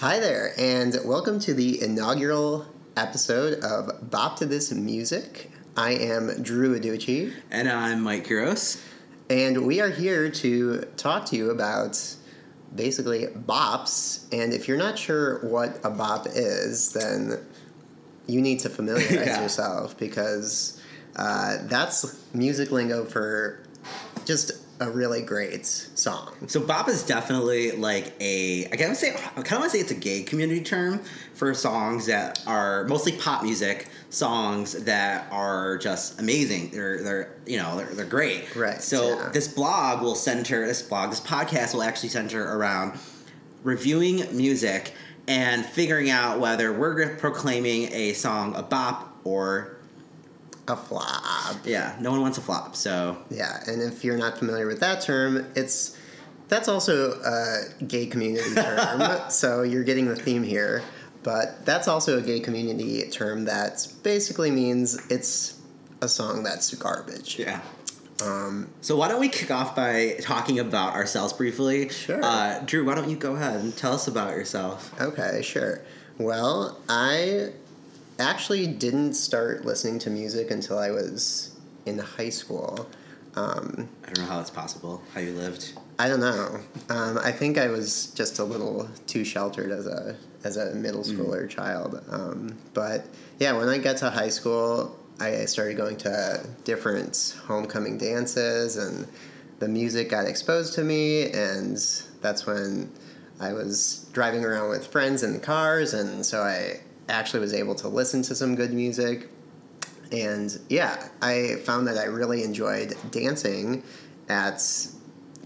Hi there, and welcome to the inaugural episode of Bop to This Music. I am Drew Aducci, And I'm Mike Gross. and we are here to talk to you about basically bops. And if you're not sure what a bop is, then you need to familiarize Yeah. yourself because uh, that's music lingo for just a really great song. So bop is definitely like a I kind of say I kind of want to say it's a gay community term for songs that are mostly pop music songs that are just amazing. They're they're you know they're, they're great. Right, So yeah. this blog will center this blog this podcast will actually center around reviewing music and figuring out whether we're proclaiming a song a bop or A flop. yeah no one wants a flop. So Yeah, and if you're not familiar with that term, it's that's also a gay community term. so you're getting the theme here, but that's also a gay community term that basically means it's a song that's garbage. Yeah. Um, So why don't we kick off by talking about ourselves briefly? Sure. Uh, Drew, why don't you go ahead and tell us about yourself? okay, sure. Well, I actually didn't start listening to music until I was in high school. Um, I don't know how it's possible. How you lived? I don't know. Um, I think I was just a little too sheltered as a as a middle schooler child. Um, but yeah, when I got to high school, I started going to different homecoming dances, and the music got exposed to me, and that's when I was driving around with friends in the cars, and so I actually was able to listen to some good music. And yeah, I found that I really enjoyed dancing at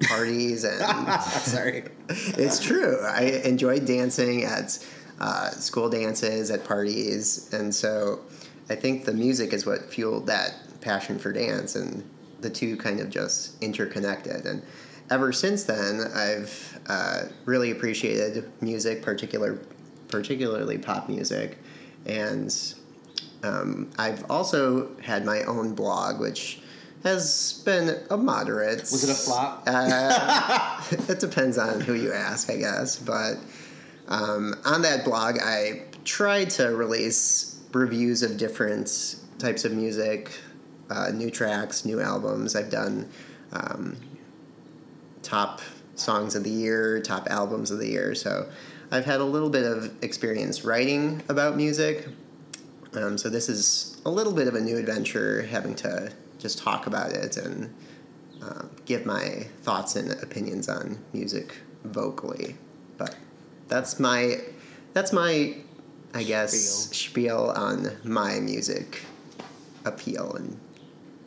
parties and Sorry. it's true. I enjoyed dancing at uh, school dances, at parties, and so I think the music is what fueled that passion for dance, and the two kind of just interconnected. And ever since then, I've uh, really appreciated music, particular, particularly pop music, and um, I've also had my own blog, which has been a moderate. Was it a flop? Uh, it depends on who you ask, I guess. But um, on that blog, I tried to release reviews of different types of music, uh, new tracks, new albums. I've done um, top songs of the year, top albums of the year. So I've had a little bit of experience writing about music. Um, so this is a little bit of a new adventure, having to just talk about it and uh, give my thoughts and opinions on music vocally. But that's my that's my I guess spiel, on my music appeal and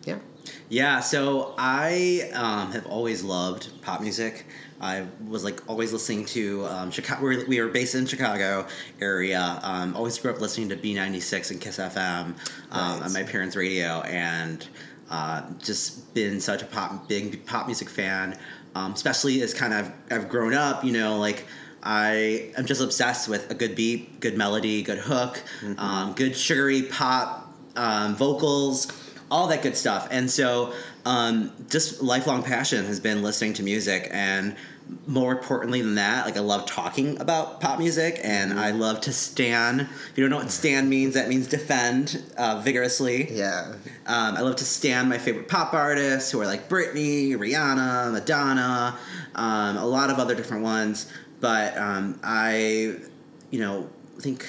yeah. Yeah, so I um, have always loved pop music. I was like always listening to um, Chicago. We were, we were based in Chicago area. Um, always grew up listening to B ninety six and Kiss FM um, Right. on my parents' radio, and uh, just been such a pop big pop music fan. Um, especially as kind of I've grown up, you know, like I am just obsessed with a good beat, good melody, good hook, um, good sugary pop um, vocals, all that good stuff. And so, um, just lifelong passion has been listening to music, and more importantly than that, like I love talking about pop music, and I love to stand. If you don't know what stand means, that means defend uh, vigorously. Yeah. Um, I love to stand my favorite pop artists who are like Britney, Rihanna, Madonna, um, a lot of other different ones. But um, I, you know, think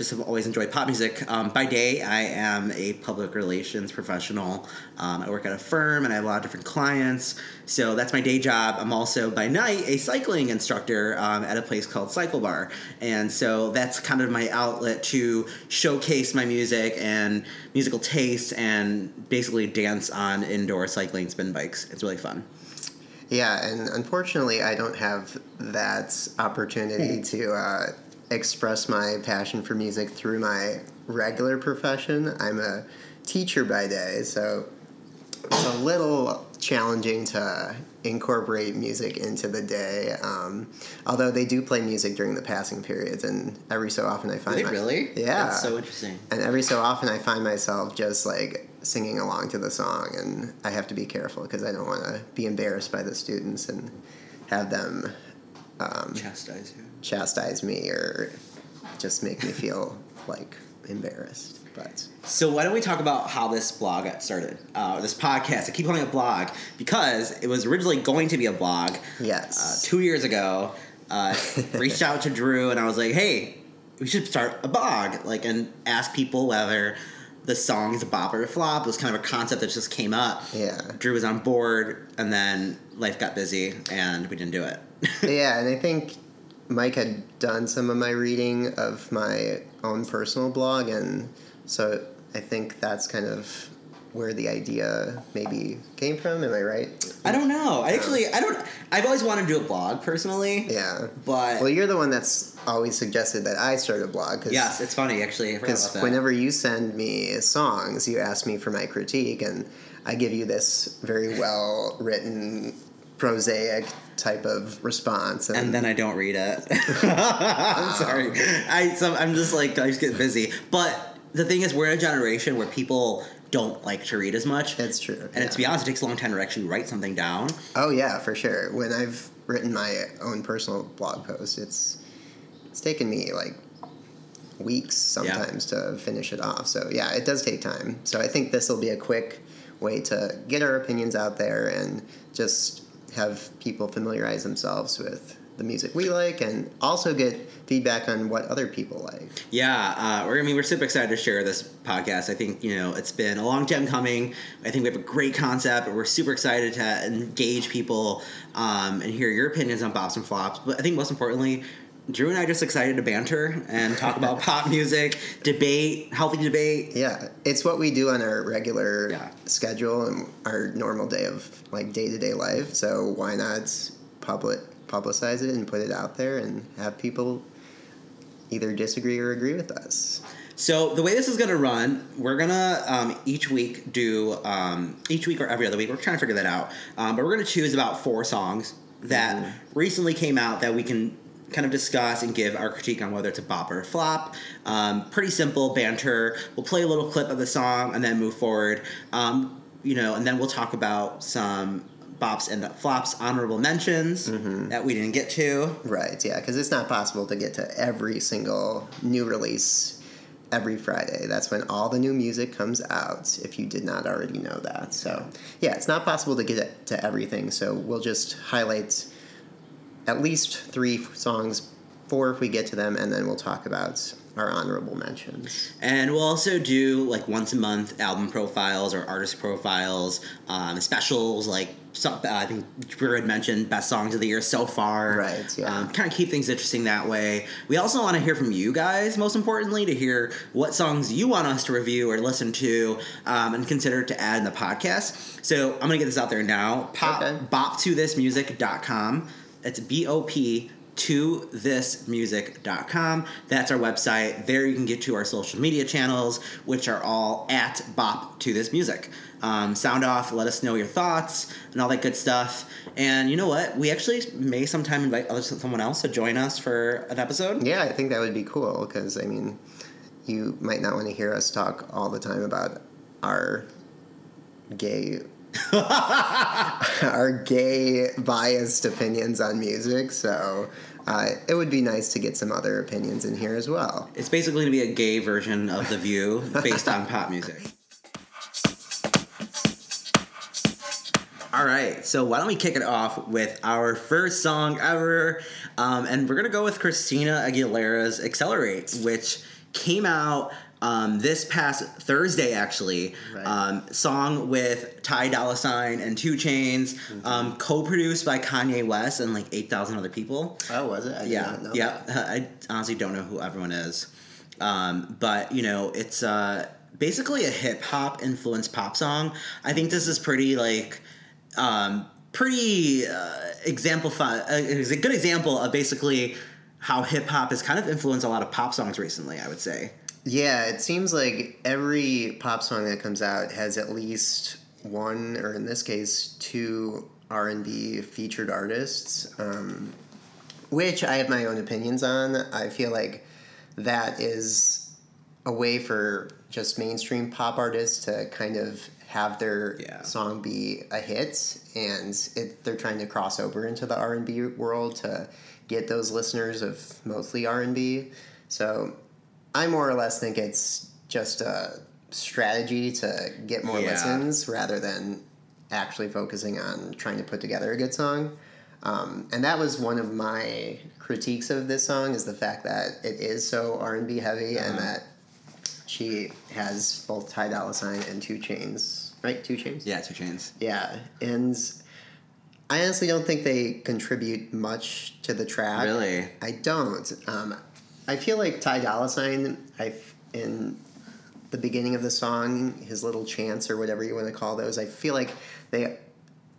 just have always enjoyed pop music. Um, by day, I am a public relations professional. Um, I work at a firm and I have a lot of different clients. So that's my day job. I'm also by night a cycling instructor um, at a place called Cycle Bar. And so that's kind of my outlet to showcase my music and musical tastes and basically dance on indoor cycling spin bikes. It's really fun. Yeah, and unfortunately, I don't have that opportunity to uh, express my passion for music through my regular profession. I'm a teacher by day, so it's a little challenging to incorporate music into the day. Um, although they do play music during the passing periods, and every so often I find Did my- really? yeah, That's so interesting. and every so often I find myself just like singing along to the song, and I have to be careful because I don't want to be embarrassed by the students and have them um, Chastise you. Chastise me or just make me feel like embarrassed. But So why don't we talk about how this blog got started? Uh, this podcast. I keep calling it blog because it was originally going to be a blog. Uh, yes, two years ago, uh, reached out to Drew and I was like, "Hey, we should start a blog, like, and ask people whether the song is a bop or a flop." It was kind of a concept that just came up. yeah. Drew was on board, and then life got busy, and we didn't do it. yeah, and I think Mike had done some of my reading of my own personal blog, and so I think that's kind of where the idea maybe came from. Am I right? I don't know. I um, actually, I don't. I've always wanted to do a blog personally. Yeah. But Well, you're the one that's always suggested that I start a blog. Cause, yes, it's funny actually. Because whenever you send me songs, you ask me for my critique, and I give you this very well written, prosaic type of response. and then I don't read it. I'm sorry. I so I'm just like I just get busy. But the thing is, we're in a generation where people don't like to read as much. it's true. and yeah. to be honest, it takes a long time to actually write something down. Oh yeah, for sure. When I've written my own personal blog post, it's it's taken me like weeks sometimes to finish it off. So yeah, it does take time. So I think this will be a quick way to get our opinions out there and just have people familiarize themselves with the music we like and also get feedback on what other people like. Yeah, uh, we're, I mean, we're super excited to share this podcast. I think, you know, it's been a long time coming. I think we have a great concept, but we're super excited to engage people um, and hear your opinions on bops and flops. But I think most importantly, Drew and I are just excited to banter and talk about pop music, debate, healthy debate. Yeah, it's what we do on our regular Yeah. schedule and our normal day of like day to day life. So why not public publicize it and put it out there and have people either disagree or agree with us? So the way this is going to run, we're gonna um, each week do um, each week or every other week. We're trying to figure that out, um, but we're gonna choose about four songs that recently came out that we can kind of discuss and give our critique on whether it's a bop or a flop. Um, pretty simple banter. We'll play a little clip of the song and then move forward. Um, you know, and then we'll talk about some bops and flops, honorable mentions that we didn't get to. Right, yeah, because it's not possible to get to every single new release every Friday. That's when all the new music comes out, if you did not already know that. So, yeah, it's not possible to get to everything, so we'll just highlight at least three songs, four if we get to them, and then we'll talk about our honorable mentions. And we'll also do like once a month album profiles or artist profiles, um, specials like some, uh, I think Drew had mentioned best songs of the year so far. Right, yeah. Um, kind of keep things interesting that way. We also want to hear from you guys, most importantly, to hear what songs you want us to review or listen to um, and consider to add in the podcast. So I'm going to get this out there now. Pop, Okay. bop2thismusic.com. It's B O P to this thismusic.com. That's our website. There you can get to our social media channels, which are all at bop to this music. Um, sound off, let us know your thoughts and all that good stuff. And you know what? We actually may sometime invite other, someone else to join us for an episode. Yeah, I think that would be cool, because, I mean, you might not want to hear us talk all the time about our gay our gay biased opinions on music so uh, it would be nice to get some other opinions in here as well It's basically going to be a gay version of The View based on pop music. All right, so why don't we kick it off with our first song ever? Um, and we're going to go with Christina Aguilera's Accelerate, which came out um, this past Thursday, actually. Right. Um, song with Ty Dolla Sign and 2 Chainz, um, co produced by Kanye West and like 8,000 other people. oh was it I Yeah, yeah. I honestly don't know who everyone is, um, but you know, it's uh, basically a hip hop influenced pop song. I think this is pretty like um, pretty uh, exemplify. Uh, is a good example of basically how hip hop has kind of influenced a lot of pop songs recently. I would say. Yeah, it seems like every pop song that comes out has at least one, or in this case, two R and B featured artists, um, which I have my own opinions on. I feel like that is a way for just mainstream pop artists to kind of have their Yeah. song be a hit, and it, they're trying to cross over into the R and B world to get those listeners of mostly R and B. So I more or less think it's just a strategy to get more Yeah. listens rather than actually focusing on trying to put together a good song. Um, and that was one of my critiques of this song is the fact that it is so R and B heavy and Uh-huh. that she has both Ty Dolla Sign and 2 Chainz, right? 2 Chainz. Yeah, 2 Chainz. Yeah, and I honestly don't think they contribute much to the track. Really? I don't. Um, I feel like Ty Dolla Sign, I in the beginning of the song, his little chants or whatever you want to call those, I feel like they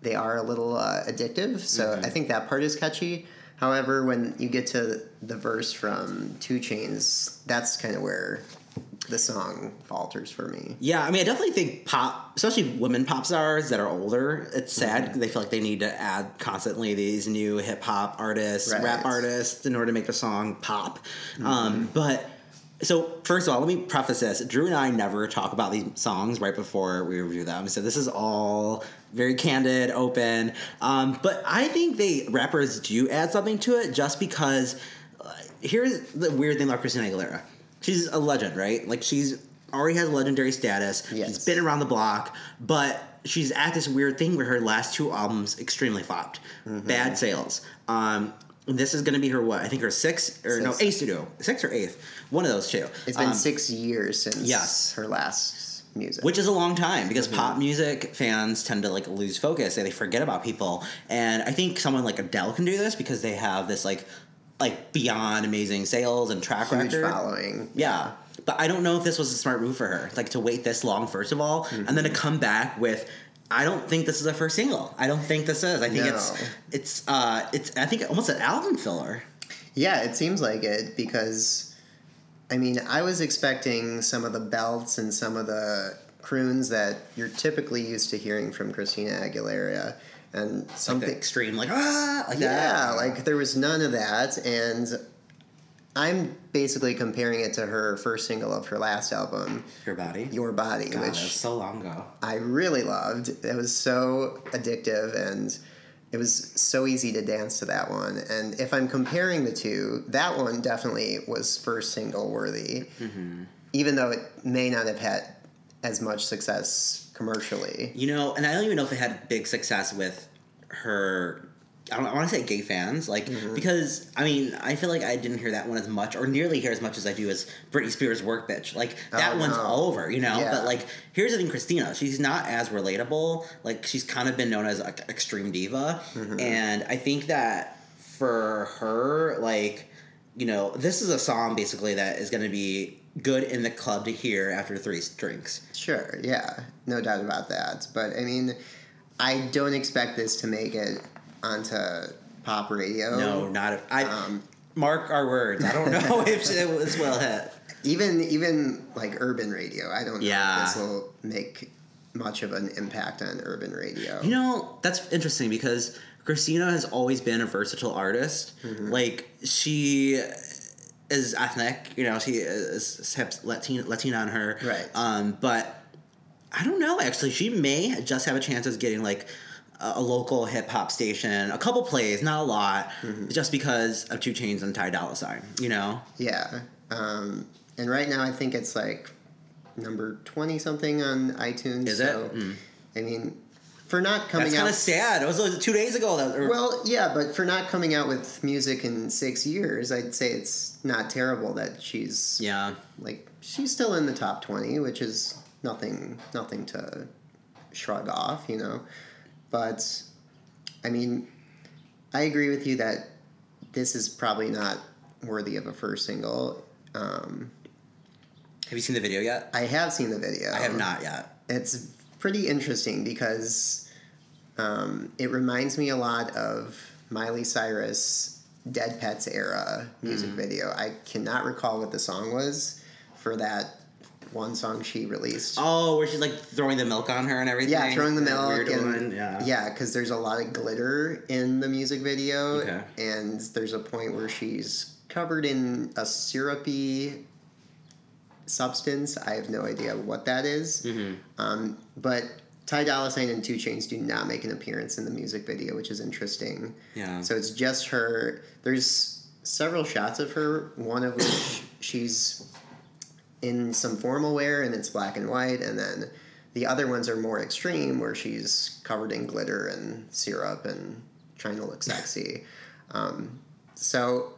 they are a little uh, addictive. So Mm-hmm. I think that part is catchy. However, when you get to the verse from 2 Chainz, that's kind of where the song falters for me. Yeah, I mean, I definitely think pop, especially women pop stars that are older, it's sad. Mm-hmm. They feel like they need to add constantly these new hip hop artists, Right. rap artists in order to make the song pop. Mm-hmm. Um, but so, first of all, let me preface this. Drew and I never talk about these songs right before we review them. So, this is all very candid, open. Um, but I think they rappers do add something to it just because uh, here's the weird thing about Christina Aguilera. She's a legend, right? Like she's already has legendary status. Yes. She's been around the block, but she's at this weird thing where her last two albums extremely flopped, Mm-hmm. bad sales. Um, this is going to be her what? I think her sixth or no eighth studio, sixth or eighth, one of those two. It's been Um, six years since yes. her last music. which is a long time because Mm-hmm. pop music fans tend to like lose focus and they forget about people and i think someone like adele can do this because they have this like like beyond amazing sales and track huge record following. yeah but i don't know if this was a smart move for her like to wait this long first of all and then to Mm-hmm. come back with I don't think this is a first single. I don't think this is. I think it's it's uh it's I think almost an album filler. Yeah, it seems like it because, I mean, I was expecting some of the belts and some of the croons that you're typically used to hearing from Christina Aguilera, and Like something. the extreme like ah like yeah, that. like there was none of that, and I'm basically comparing it to her first single of her last album, your body. "Your Body," God, which so long ago. I really loved. It was so addictive and it was so easy to dance to that one. And if I'm comparing the two, that one definitely was first single worthy, even though it may not have had as much success commercially. You know, and I don't even know if it had big success with her. I, don't, I want to say gay fans, like Mm-hmm. because I mean I feel like I didn't hear that one as much, or nearly hear as much as I do as Britney Spears' "Work Bitch." Like that Oh, one's no. all over, you know. Yeah. But like here's the thing, Christina, she's not as relatable. Like she's kind of been known as an extreme diva, Mm-hmm. and I think that for her, like you know, this is a song basically that is going to be good in the club to hear after three drinks. Sure, yeah, no doubt about that. But I mean, I don't expect this to make it onto pop radio. No, not if I. Um, mark our words. I don't know if it was well hit. even even like urban radio. I don't know Yeah. if this will make much of an impact on urban radio. You know, that's interesting because Christina has always been a versatile artist. Mm-hmm. Like she is ethnic. You know, she is has Latina, Latina on her. Right. Um, but I don't know. Actually, she may just have a chance of getting like a, a local hip hop station, a couple plays, not a lot, Mm-hmm. just because of 2 Chainz and Ty Dolla Sign. You know. Yeah. Um, and right now, I think it's like number 20 something on iTunes. Is it? Mm. I mean, for not coming out. That's kind of sad. It was like two days ago. That, or, well, yeah, but for not coming out with music in six years, I'd say it's not terrible that she's yeah. like she's still in the top 20 which is nothing nothing to shrug off you know but i mean i agree with you that this is probably not worthy of a first single um, Have you seen the video yet? i have seen the video I have not yet. it's pretty interesting because um, it reminds me a lot of miley cyrus Dead Petz era music Mm-hmm. video i cannot recall what the song was for that one song she released Oh, where she's like throwing the milk on her and everything. yeah throwing the That milk weird and yeah because there's a lot of glitter in the music video Okay. and there's a point where she's covered in a syrupy substance i have no idea what that is. Mm-hmm. Um, but Ty Dolla Sign and 2 Chainz do not make an appearance in the music video, which is interesting. Yeah. So it's just her. There's several shots of her. One of which she's in some formal wear and it's black and white, and then the other ones are more extreme, where she's covered in glitter and syrup and trying to look sexy. Um, so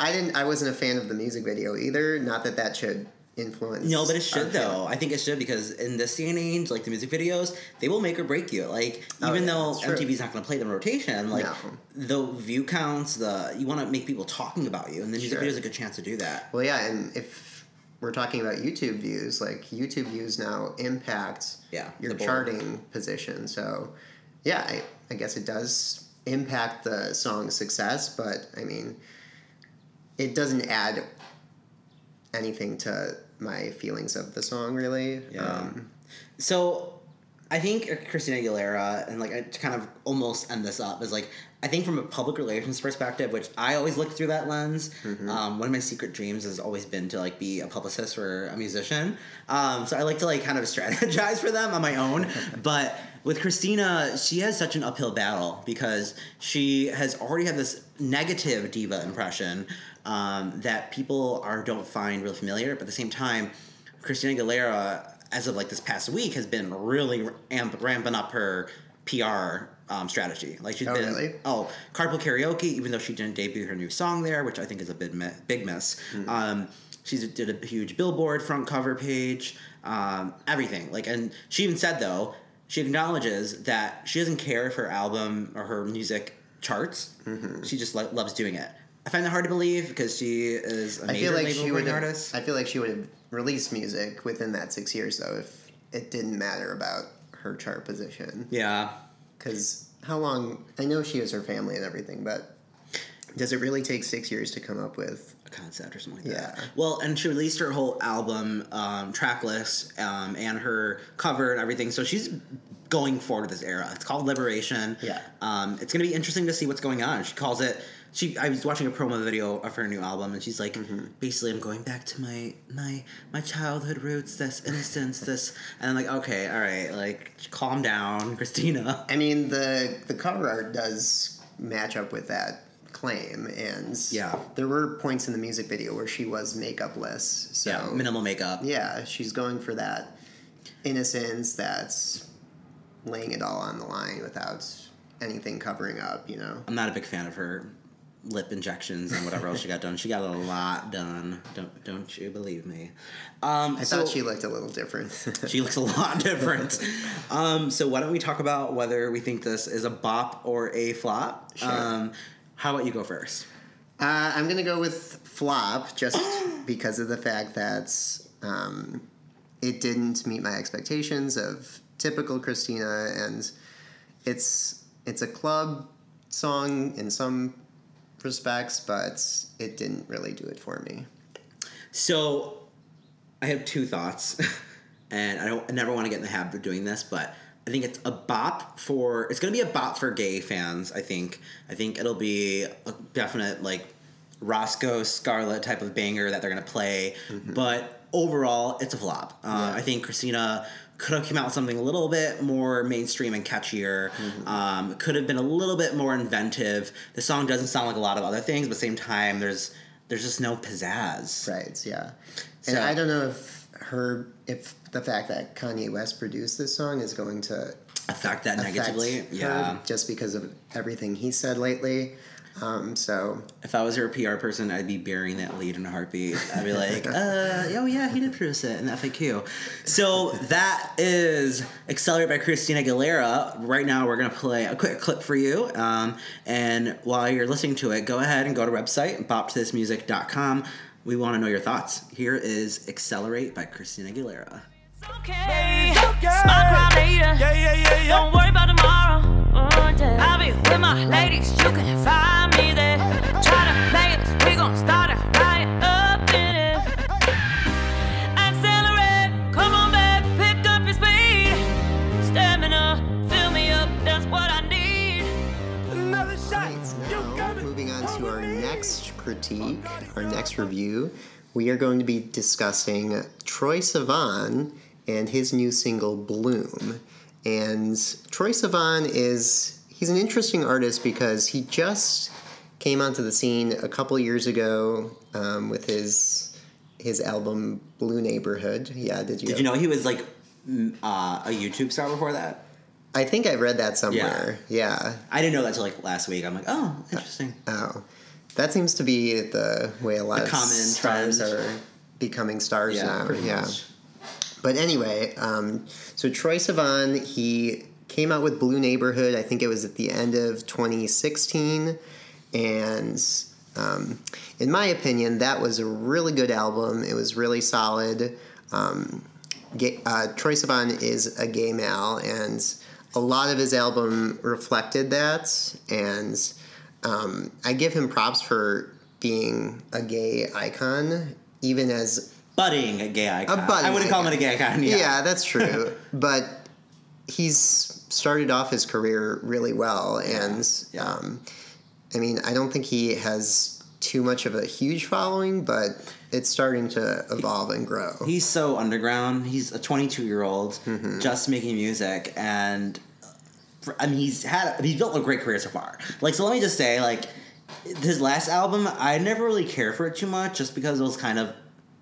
I didn't. I wasn't a fan of the music video either. Not that that should influence. No, but it should though. I think it should because in this day and age, like the music videos, they will make or break you. Like Oh, even yeah, though. MTV's not going to play them in rotation, like No. the view counts, the you want to make people talking about you, and the music Sure. video is a good chance to do that. Well, yeah, and if we're talking about YouTube views, like YouTube views now impact Yeah, your charting position. So, yeah, I, I guess it does impact the song's success, but I mean, it doesn't add anything to my feelings of the song, really. Yeah. Um, So I think Christina Aguilera, and like to kind of almost end this up is like I think from a public relations perspective, which I always look through that lens. Um, one of my secret dreams has always been to like be a publicist or a musician. Um, so I like to like kind of strategize for them on my own. but with Christina, she has such an uphill battle because she has already had this negative diva impression um, that people are don't find really familiar. But at the same time, Christina Aguilera, as of like this past week, has been really amp- ramping up her PR um, strategy. Like she's Oh, been really? oh carpool karaoke, even though she didn't debut her new song there, which I think is a big mi- big miss. Um, she's did a huge billboard front cover page, um, everything. Like, and she even said though she acknowledges that she doesn't care if her album or her music charts. She just lo- loves doing it. I find that hard to believe because she is a I major feel like label she would have. artist. I feel like she would have released music within that six years, though, if it didn't matter about her chart position. yeah. Because how long? I know she has her family and everything, but does it really take six years to come up with? a concept or something like Yeah. that. Well, and she released her whole album um, track list um, and her cover and everything. So she's going forward with this era. It's called Liberation. Yeah. Um, it's going to be interesting to see what's going on. She calls it. She. I was watching a promo video of her new album, and she's like, Mm-hmm. basically, I'm going back to my my my childhood roots, this innocence, this, and I'm like, okay, all right, like, calm down, Christina. I mean, the the cover art does match up with that claim, and Yeah. there were points in the music video where she was makeupless. So yeah, minimal makeup. yeah, she's going for that innocence that's laying it all on the line without anything covering up. You know. I'm not a big fan of her lip injections and whatever else she got done. She got a lot done. Don't don't you believe me? Um, I so thought she looked a little different. she looks a lot different. um, so why don't we talk about whether we think this is a bop or a flop? Sure. Um, how about you go first? Uh, I'm gonna go with flop just because of the fact that um, it didn't meet my expectations of typical Christina, and it's it's a club song in some respects, but it didn't really do it for me. So, I have two thoughts, and I don't. I never want to get in the habit of doing this, but I think it's a bop for. It's going to be a bop for gay fans. I think. I think it'll be a definite like Roscoe Scarlet type of banger that they're going to play, mm-hmm. but overall, it's a flop. Uh, Yeah. I think Christina could have come out with something a little bit more mainstream and catchier. Um, could have been a little bit more inventive. The song doesn't sound like a lot of other things, but at the same time, there's there's just no pizzazz. Right? Yeah, and So- I don't know if her if the fact that Kanye West produced this song is going to affect that affect negatively. her Yeah. just because of everything he said lately. Um, so If I was her PR person, I'd be burying that lead in a heartbeat. I'd be like, uh, oh yeah, he did produce it in the FAQ. So that is Accelerate by Christina Aguilera. Right now, we're going to play a quick clip for you. Um, and while you're listening to it, go ahead and go to our website, boptothismusic.com. We want to know your thoughts. Here is Accelerate by Christina Aguilera. okay. It's okay. Smile crowd later. Yeah, yeah, yeah, yeah. Don't worry about tomorrow. Oh, yeah. I'll be with my ladies. Critique, our next review, we are going to be discussing Troye Sivan and his new single Bloom. and Troye Sivan is he's an interesting artist because he just came onto the scene a couple years ago um, with his his album Blue Neighborhood. Yeah, did you? Did you know he was like uh, a YouTube star before that? I think I read that somewhere. Yeah. I didn't know that till like last week. I'm like, oh, interesting. Oh, that seems to be the way a lot The of common stars trend. are becoming stars now. pretty yeah. much. But anyway, um, so Troye Sivan, he came out with Blue Neighborhood. I think it was at the end of 2016, and um, in my opinion, that was a really good album. It was really solid. Um, gay, uh, Troye Sivan is a gay male, and a lot of his album reflected that. And um, I give him props for being a gay icon, even as Budding a gay icon. budding I wouldn't call him a gay icon. yeah, Yeah. that's true. but he's started off his career really well, and Yeah. Um, I mean, I don't think he has too much of a huge following, but it's starting to evolve and grow. He's so underground. He's a 22 year old Mm-hmm. just making music, and I mean, he's had he's built a great career so far. Like, so let me just say, like, his last album, I never really cared for it too much, just because it was kind of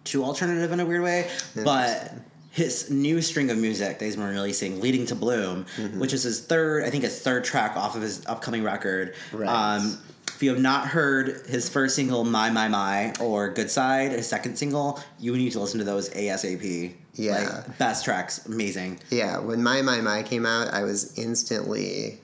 too alternative in a weird way. But his new string of music that he's been releasing, "Leading to Bloom," Mm-hmm. which is his third, I think, his third track off of his upcoming record. Right. Um, if you have not heard his first single, My My My, or Good Side, his second single, you need to listen to those ASAP. Yeah. Like, best tracks, amazing. yeah, when My My My came out, I was instantly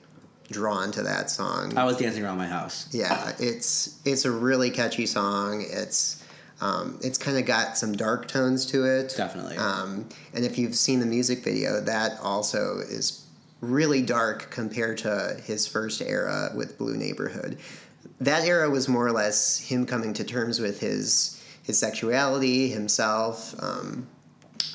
drawn to that song. I was dancing around my house. yeah, it's it's a really catchy song. It's um, it's kind of got some dark tones to it. Definitely. Um, and if you've seen the music video, that also is really dark compared to his first era with Blue Neighborhood. That era was more or less him coming to terms with his his sexuality, himself, um,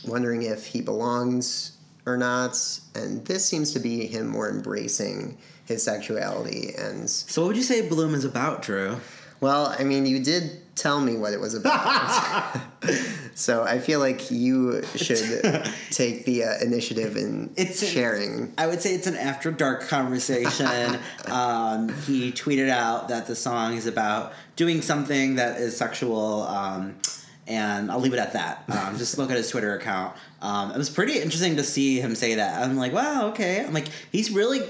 wondering if he belongs or not. And this seems to be him more embracing his sexuality and So, what would you say Bloom is about, Drew? well, I mean, you did tell me what it was about. so I feel like you should take the uh, initiative in It's sharing. I would say it's an after dark conversation. um, he tweeted out that the song is about doing something that is sexual, um, and I'll leave it at that. Um, just look at his Twitter account. Um, it was pretty interesting to see him say that. I'm like, wow, okay. I'm like, he's really.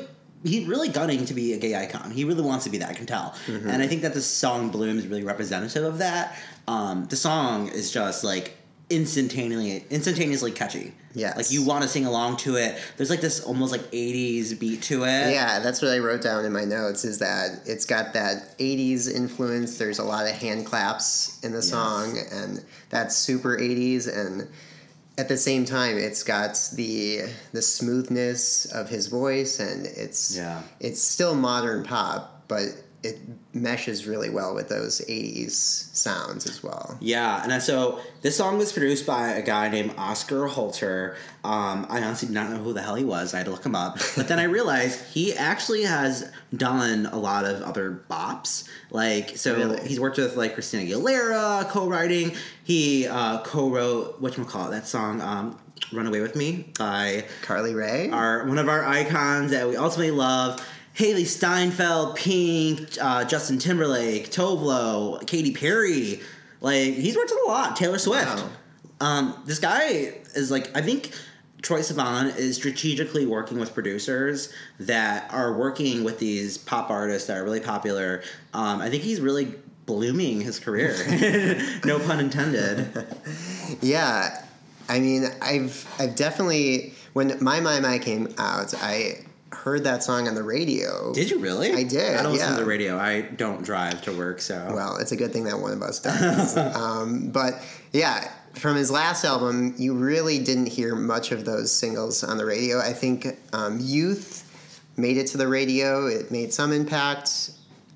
He's really gunning to be a gay icon. He really wants to be that. I can tell, Mm-hmm. and I think that the song "Bloom" is really representative of that. Um, the song is just like instantaneously, instantaneously catchy. Yes. like you want to sing along to it. There's like this almost like 80s beat to it. Yeah, that's what I wrote down in my notes is that it's got that 80s influence. There's a lot of hand claps in the song, and that's super 80s. And at the same time, it's got the the smoothness of his voice, and it's Yeah. it's still modern pop, but it meshes really well with those 80s sounds as well. Yeah, and so this song was produced by a guy named Oscar Holter. Um, I honestly did not know who the hell he was. I had to look him up. But then I realized he actually has done a lot of other bops. Like, so Really? he's worked with like Christina Aguilera, co-writing. He uh, co-wrote whatchamacallit, that song, um, Run Away With Me by Carly Rae? our one of our icons that we ultimately love. Hailee Steinfeld, Pink, uh, Justin Timberlake, Tove Lo, Katy Perry. Like he's worked with a lot. Taylor Swift. Wow. Um, this guy is like I think Troye Sivan is strategically working with producers that are working with these pop artists that are really popular. Um, I think he's really blooming his career. no pun intended. Yeah, I mean, I've I've definitely when my my my came out, I heard that song on the radio. Did you really? I did, I don't listen to the radio. I don't drive to work, so Well, it's a good thing that one of us does. um, but yeah, from his last album, you really didn't hear much of those singles on the radio. I think um, Youth made it to the radio. It made some impact.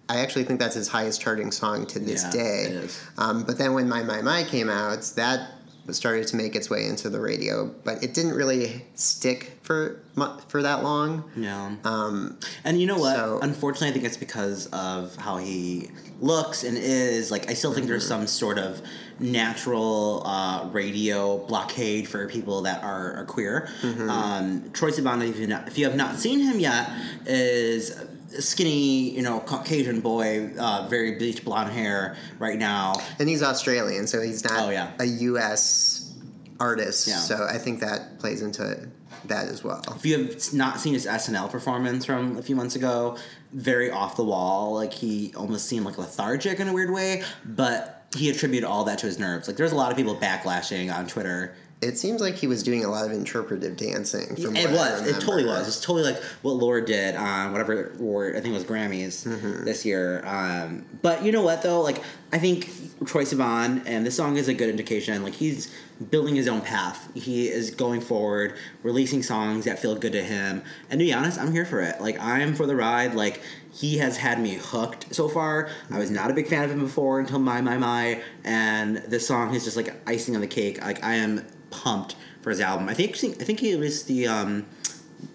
I actually think that's his highest charting song to this Yeah, day. Um, but then when My My My came out, that started to make its way into the radio, but it didn't really stick for for that long. Yeah. Um, And you know what? So- Unfortunately, I think it's because of how he looks and is. Like, I still think there's some sort of natural uh, radio blockade for people that are, are queer. Um, Troye Sivan, if you, if you have not seen him yet, is skinny, you know, Caucasian boy, uh, very bleach blonde hair right now. and he's Australian, so he's not Oh, yeah. a U.S. artist. Yeah. So I think that plays into that as well. If you have not seen his SNL performance from a few months ago, very off the wall. Like he almost seemed like lethargic in a weird way, but he attributed all that to his nerves. Like there's a lot of people backlashing on Twitter. It seems like he was doing a lot of interpretive dancing. From It was. It totally was. It's totally like what Lorde did on whatever award I think it was Grammys Mm-hmm. this year. Um, but you know what though? Like I think Troye Sivan and this song is a good indication. Like he's building his own path. He is going forward, releasing songs that feel good to him. And to be honest, I'm here for it. Like I'm for the ride. Like he has had me hooked so far. I was not a big fan of him before until My My My, and this song is just like icing on the cake. Like I am pumped for his album. I think I think it was the um,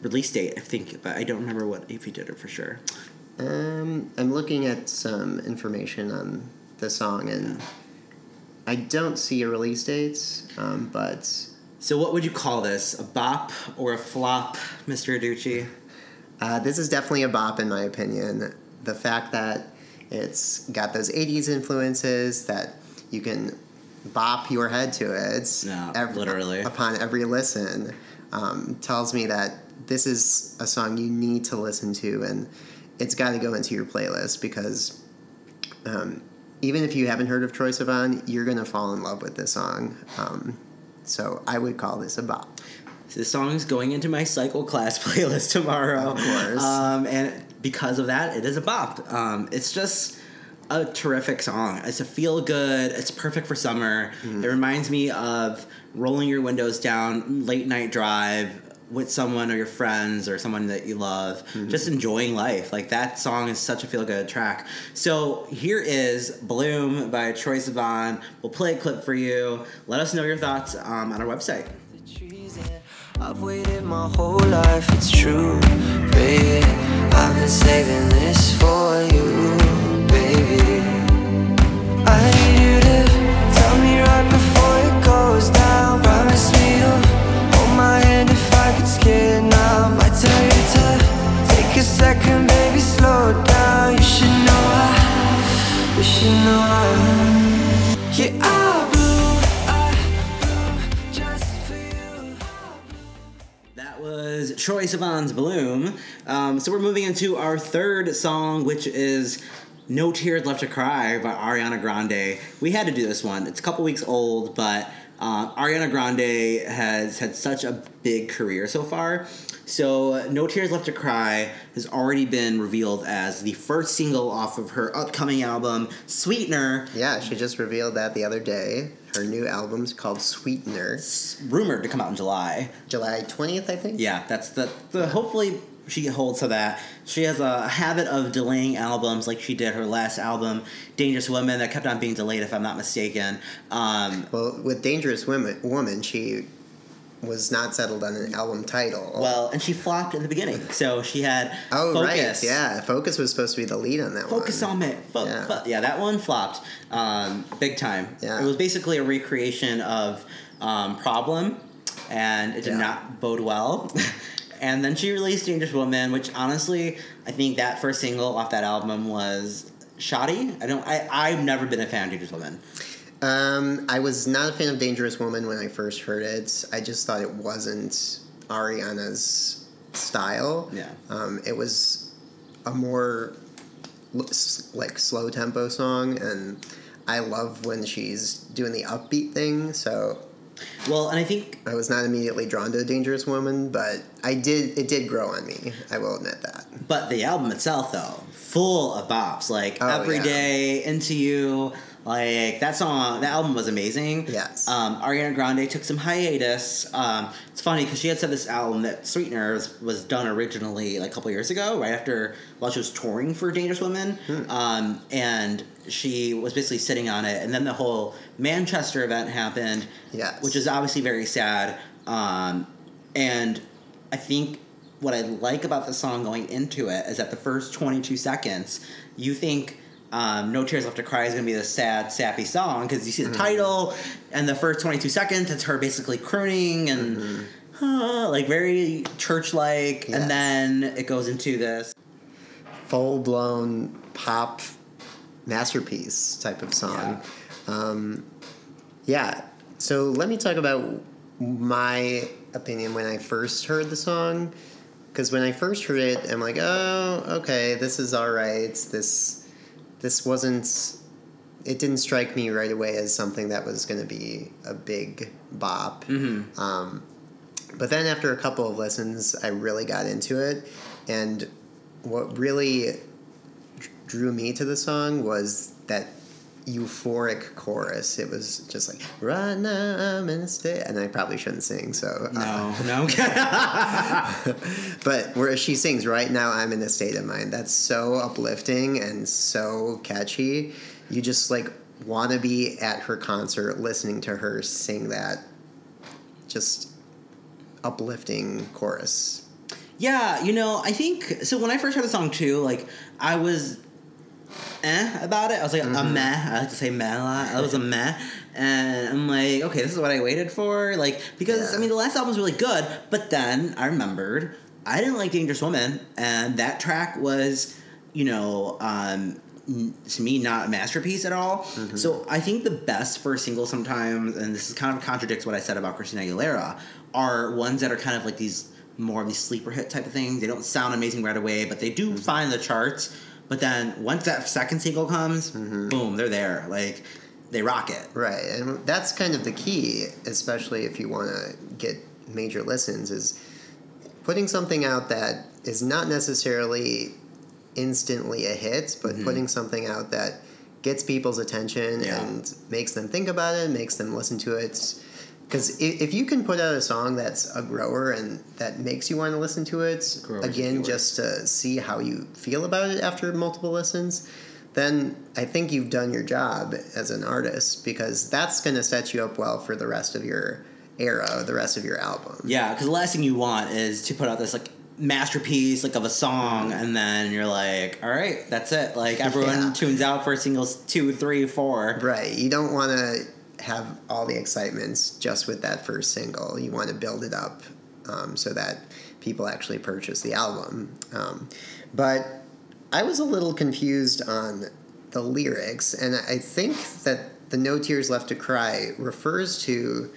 release date. I think, but I don't remember what if he did it for sure. Um, I'm looking at some information on the song, and I don't see a release date. Um, but So, what would you call this? A bop or a flop, Mr. Aducci? Uh, this is definitely a bop, in my opinion. The fact that it's got those '80s influences that you can bop your head to it. Yeah, literally. upon every listen, um, tells me that this is a song you need to listen to, and it's got to go into your playlist because um, even if you haven't heard of Troye Sivan, you're gonna fall in love with this song. Um, so I would call this a bop. This song is going into my cycle class playlist tomorrow. Of course. Um, and because of that, it is a bop. Um, it's just a terrific song. It's a feel good. It's perfect for summer. Mm-hmm. It reminds me of rolling your windows down, late night drive with someone or your friends or someone that you love, Mm-hmm. just enjoying life. Like that song is such a feel good track. So here is Bloom by Troye Sivan. We'll play a clip for you. Let us know your thoughts um, on our website. I've waited my whole life, it's true, baby. I've been saving this for you, baby. I need you to tell me right before it goes down. Promise me you'll hold my hand if I get scared now. Might tell you to take a second, baby, slow down. You should know I, you should know I. Yeah, I was Troye Sivan's Bloom. Um, so we're moving into our third song, which is No Tears Left to Cry by Ariana Grande. We had to do this one. It's a couple weeks old, but uh, Ariana Grande has had such a big career so far. So No Tears Left to Cry has already been revealed as the first single off of her upcoming album, Sweetener, Yeah, she just revealed that the other day. Her new album's called Sweetener, rumored to come out in July. July 20th, I think. Yeah, that's the, the hopefully she holds to that. She has a habit of delaying albums like she did her last album, Dangerous Woman, that kept on being delayed if I'm not mistaken. Um, Well, with Dangerous Woman, Woman, she was not settled on an album title. well, and she flopped in the beginning. So she had oh Focus. right, yeah. Focus was supposed to be the lead on that one. Focus on me. Fo- Yeah. yeah. yeah, that one flopped um, big time. Yeah. It was basically a recreation of um, Problem, and it did Yeah. not bode well. and then she released Dangerous Woman, which honestly, I think that first single off that album was shoddy. I don't. I I've never been a fan of Dangerous Woman. Um, I was not a fan of Dangerous Woman when I first heard it. I just thought it wasn't Ariana's style. Yeah. Um, it was a more like slow tempo song, and I love when she's doing the upbeat thing. So Well, and I think I was not immediately drawn to a Dangerous Woman, but I did. It did grow on me. I will admit that. But the album itself, though, full of bops. Like Oh, Every yeah. Day, Into You. Like that song, that album was amazing. Yes. Um, Ariana Grande took some hiatus. Um, it's funny because she had said this album that Sweetener was, was done originally like a couple years ago, right after while she was touring for Dangerous Women. Hmm. Um, and she was basically sitting on it, and then the whole Manchester event happened. Yes. which is obviously very sad. Um, and I think what I like about the song going into it is that the first 22 seconds, you think um, No Tears Left to Cry is going to be the sad, sappy song because you see Mm-hmm. the title, and the first 22 seconds, it's her basically crooning and uh, like very church like, Mm-hmm. Yes. and then it goes into this. full blown pop masterpiece type of song. Um, yeah. So let me talk about my opinion when I first heard the song. Because when I first heard it, I'm like, oh, okay, this is all right. This, this wasn't. It didn't strike me right away as something that was going to be a big bop. Um, but then after a couple of listens, I really got into it, and what really drew me to the song was that euphoric chorus. It was just like right now I'm in a state, and I probably shouldn't sing. So uh, No, no. but where she sings right now I'm in a state of mind. That's so uplifting and so catchy. You just like want to be at her concert listening to her sing that just uplifting chorus. Yeah, you know, I think so. When I first heard the song too, like I was eh about it. I was like a meh. I like to say meh a lot. I was a meh, and I'm like, okay, this is what I waited for. Like because Yeah. I mean, the last album was really good, but then I remembered I didn't like Dangerous Woman, and that track was, you know, um, to me not a masterpiece at all. So I think the best first single sometimes, and this is kind of contradicts what I said about Christina Aguilera, are ones that are kind of like these more of these sleeper hit type of things. They don't sound amazing right away, but they do find the charts. But then once that second single comes, mm-hmm. boom, they're there. Like they rock it. Right, and that's kind of the key, especially if you want to get major listens, is putting something out that is not necessarily instantly a hit, but mm-hmm. putting something out that gets people's attention Yeah. and makes them think about it, makes them listen to it. Because if you can put out a song that's a grower and that makes you want to listen to it, Grower's again, just to see how you feel about it after multiple listens, then I think you've done your job as an artist because that's going to set you up well for the rest of your era, the rest of your album. Yeah, because the last thing you want is to put out this like masterpiece like of a song, mm-hmm. and then you're like, all right, that's it. Like everyone Yeah. tunes out for singles two, three, four. Right. You don't want to have all the excitements just with that first single. You want to build it up um, so that people actually purchase the album. Um, but I was a little confused on the lyrics, and I think that the No Tears Left to Cry refers to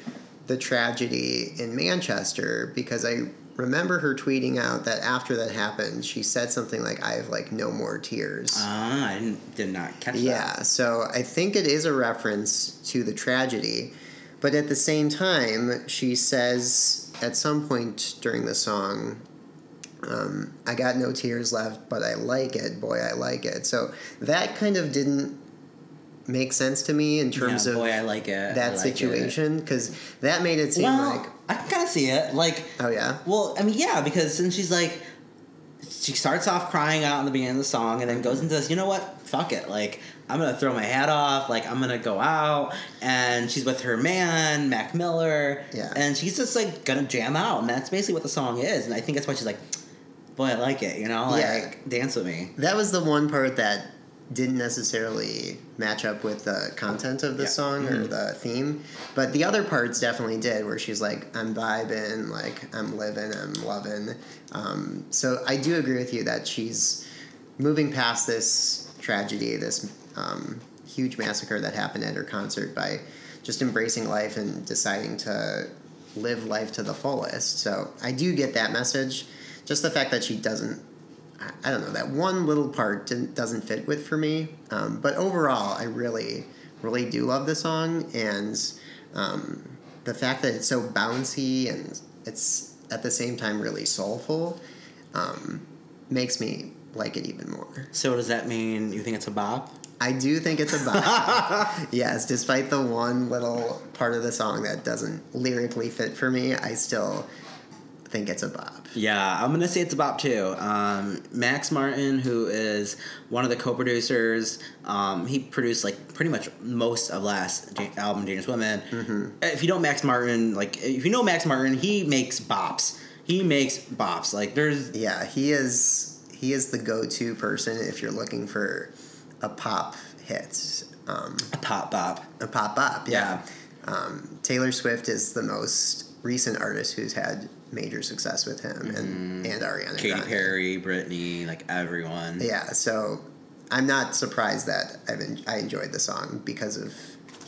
the tragedy in Manchester because I remember her tweeting out that after that happened, she said something like, I have like no more tears. Ah, I didn't, did not catch that. Yeah, so I think it is a reference to the tragedy, but at the same time, she says at some point during the song, um, I got no tears left, but I like it. Boy, I like it. So that kind of didn't make sense to me in terms yeah, of boy, I like it. I that like situation because that made it It. seem Well, like, I can kind of see it. Like, oh yeah, well, I mean, yeah, because since she's like, she starts off crying out in the beginning of the song, and then goes into this. You know what? Fuck it. Like, I'm gonna throw my hat off. Like, I'm gonna go out, and she's with her man, Mac Miller. Yeah. And she's just like gonna jam out, and that's basically what the song is. And I think that's why she's like, boy, I like it. You know, like Yeah. dance with me. that was the one part that didn't necessarily match up with the content of the Yeah. song or Mhm. the theme but the other parts definitely did where she's like i'm vibing like i'm living i'm loving um, so i do agree with you that she's moving past this tragedy this um, huge massacre that happened at her concert by just embracing life and deciding to live life to the fullest so i do get that message just the fact that she doesn't I- don't know that one little part didn't, doesn't fit with for me. Um, but overall, I really, really do love the song, and um, the fact that it's so bouncy and it's at the same time really soulful um, makes me like it even more. So does that mean you think it's a bop? I do think it's a bop. yes, despite the one little part of the song that doesn't lyrically fit for me, I still think it's a bop. Yeah, I'm gonna say it's a bop too. Um, Max Martin, who is one of the co-producers, um, he produced like pretty much most of last album, Dangerous Woman. Mm-hmm. If you know Max Martin, like if you know Max Martin, he makes bops. He makes bops. Like there's Yeah, he is he is the go-to person if you're looking for a pop hit. Um, a pop bop. a pop bop, yeah. Yeah. Um, Taylor Swift is the most recent artist who's had major success with him, and and Ariana Mm-hmm. Katy Grande. Perry, Britney, like everyone. Yeah, so I'm not surprised that I've en- I enjoyed the song because of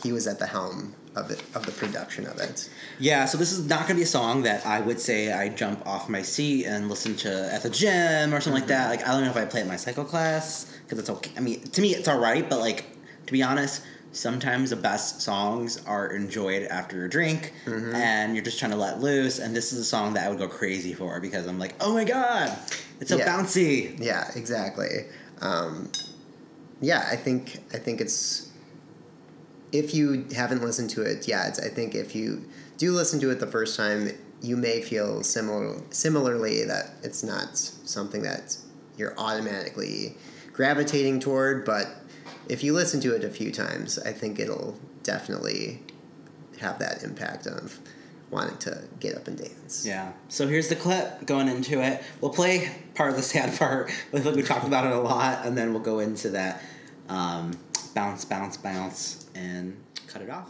he was at the helm of it of the production of it. Yeah, so this is not going to be a song that I would say I jump off my seat and listen to at the gym or something like that. Like I don't know if I play at my cycle class because it's okay. I mean, to me it's all right, but like to be honest, sometimes the best songs are enjoyed after a drink and you're just trying to let loose. And this is a song that I would go crazy for because I'm like, oh my god, it's so Yeah. bouncy. Yeah, exactly. Um, yeah, I think I think it's if you haven't listened to it, yeah, I think if you do listen to it the first time, you may feel similar similarly that it's not something that you're automatically gravitating toward, but if you listen to it a few times, I think it'll definitely have that impact of wanting to get up and dance. Yeah. So here's the clip going into it. We'll play part of the sad part. I think we talked about it a lot, and then we'll go into that um, bounce, bounce, bounce, and cut it off.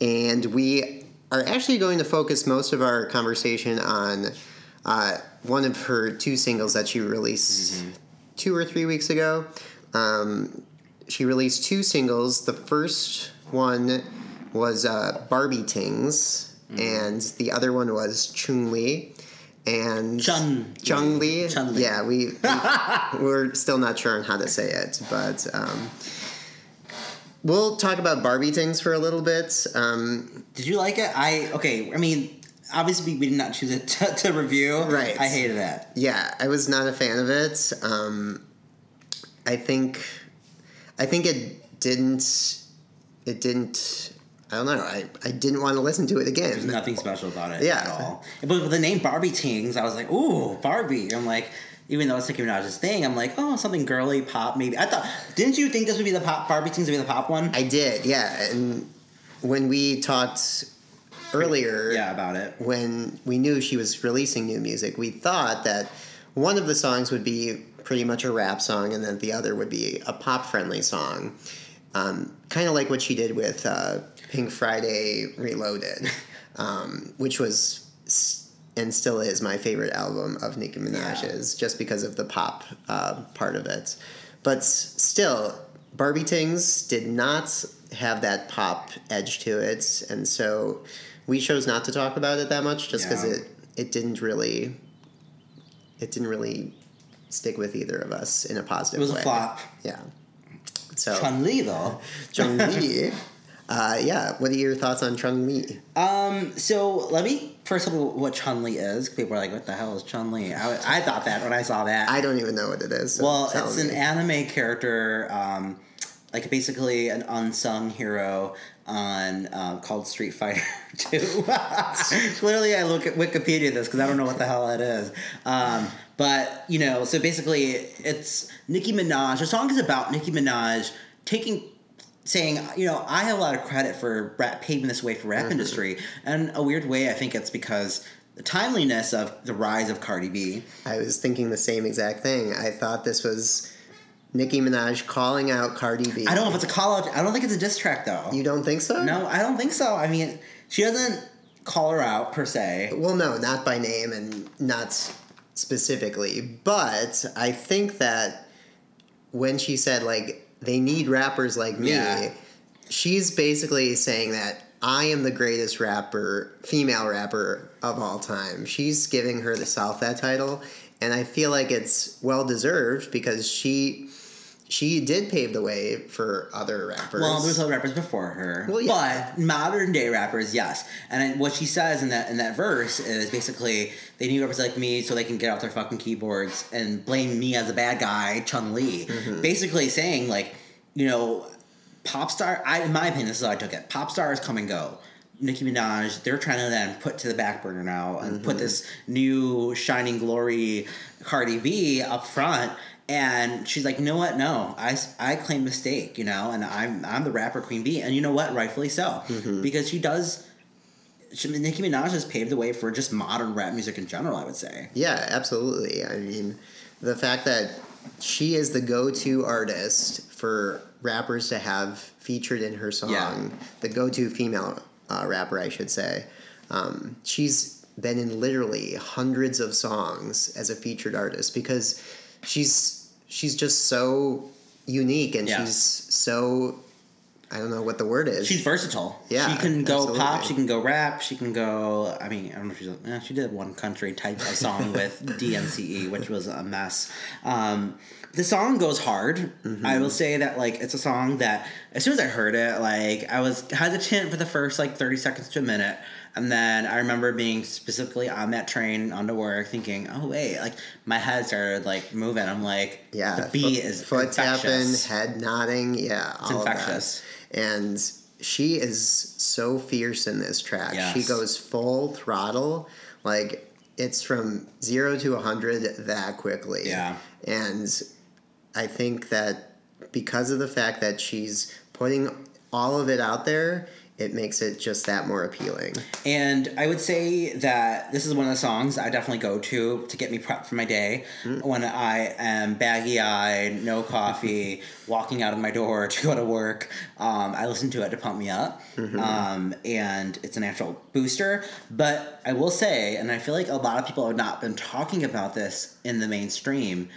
And we are actually going to focus most of our conversation on uh, one of her two singles that she released two or three weeks ago. Um, she released two singles. The first one was uh, Barbie Tings, and the other one was Chung Li. And Chun- Chung Li. Chun Li. Yeah, we, we we're still not sure on how to say it, but um, we'll talk about Barbie Tings for a little bit. Um, Did you like it? I okay. I mean, obviously we did not choose it to, to review. Right. I hated that. yeah, I was not a fan of it. Um, I think, I think it didn't, it didn't. I don't know. I, I didn't want to listen to it again. There's nothing special about it Yeah. at all. But with the name Barbie Tings, I was like, ooh, Barbie. I'm like, even though it's Nicki Minaj's thing, I'm like, oh, something girly, pop, maybe. I thought, didn't you think this would be the pop Barbie Tings would be the pop one? I did, yeah. And when we talked earlier, yeah, about it. when we knew she was releasing new music, we thought that one of the songs would be pretty much a rap song, and then the other would be a pop friendly song. Um, kind of like what she did with uh, Pink Friday Reloaded, um, which was s- and still is my favorite album of Nicki Minaj's, just because of the pop uh, part of it. But still, Barbie Tings did not have that pop edge to it, and so we chose not to talk about it that much, just because Yeah. it it didn't really it didn't really stick with either of us in a positive way. It was way. a flop. Yeah. So Chun Li though. Chun Li. Uh, yeah. What are your thoughts on Chung Li? Um, so let me first of all what Chun Li is. People are like, "What the hell is Chun Li?" I, I thought that when I saw that. I don't even know what it is. so well, it's me. an anime character, um, like basically an unsung hero on um, called Street Fighter Two. Clearly, I look at Wikipedia this because I don't know what the hell it is. Um, but you know, so basically, it's Nicki Minaj. The song is about Nicki Minaj taking. Saying, you know, I have a lot of credit for rap, paving this way for rap Mm-hmm. industry, and a weird way, I think it's because the timeliness of the rise of Cardi B. I was thinking the same exact thing. I thought this was Nicki Minaj calling out Cardi B. I don't know if it's a call out. I don't think it's a diss track though. You don't think so? No, I don't think so. I mean, she doesn't. call her out per se. Well, no, not by name and not specifically, but I think that when she said like they need rappers like me, Yeah. she's basically saying that I am the greatest rapper, female rapper of all time. She's giving her the South that title, and I feel like it's well deserved because she she did pave the way for other rappers. Well, there's other rappers before her. Well, yeah. But modern day rappers, yes. And what she says in that in that verse is basically they need rappers like me so they can get off their fucking keyboards and blame me as a bad guy, Chun Li. Mm-hmm. Basically saying like, you know, pop star. I, in my opinion, this is how I took it. Pop stars come and go. Nicki Minaj, they're trying to then put to the back burner now and put this new shining glory Cardi B up front. And she's like, you know what? No, I, I claim mistake, you know, and I'm I'm the rapper Queen Bee, and you know what? Rightfully so, because she does. She, Nicki Minaj has paved the way for just modern rap music in general. I would say. Yeah, absolutely. I mean, the fact that she is the go-to artist for rappers to have featured in her song, Yeah. the go-to female uh, rapper, I should say. Um, she's been in literally hundreds of songs as a featured artist because she's she's just so unique and Yeah. she's so I don't know what the word is. She's versatile. Yeah, she can go pop. She can go rap. She can go. I mean, I don't know if she's. Eh, she did one country type of song with DNCE, which was a mess. Um, the song goes hard. Mm-hmm. I will say that like it's a song that as soon as I heard it, like I was hesitant for the first like thirty seconds to a minute. And then I remember being specifically on that train onto work, thinking, "Oh wait!" Like my head started like moving. I'm like, Yeah, the beat foot, is foot tapping, head nodding. Yeah, all infectious. of that. And she is so fierce in this track. Yes. She goes full throttle, like it's from zero to a hundred that quickly. Yeah. and I think that because of the fact that she's putting all of it out there, it makes it just that more appealing. And I would say that this is one of the songs I definitely go to to get me prepped for my day when I am baggy eyed, no coffee, walking out of my door to go to work. Um, I listen to it to pump me up, um, and it's a natural booster. But I will say, and I feel like a lot of people have not been talking about this in the mainstream.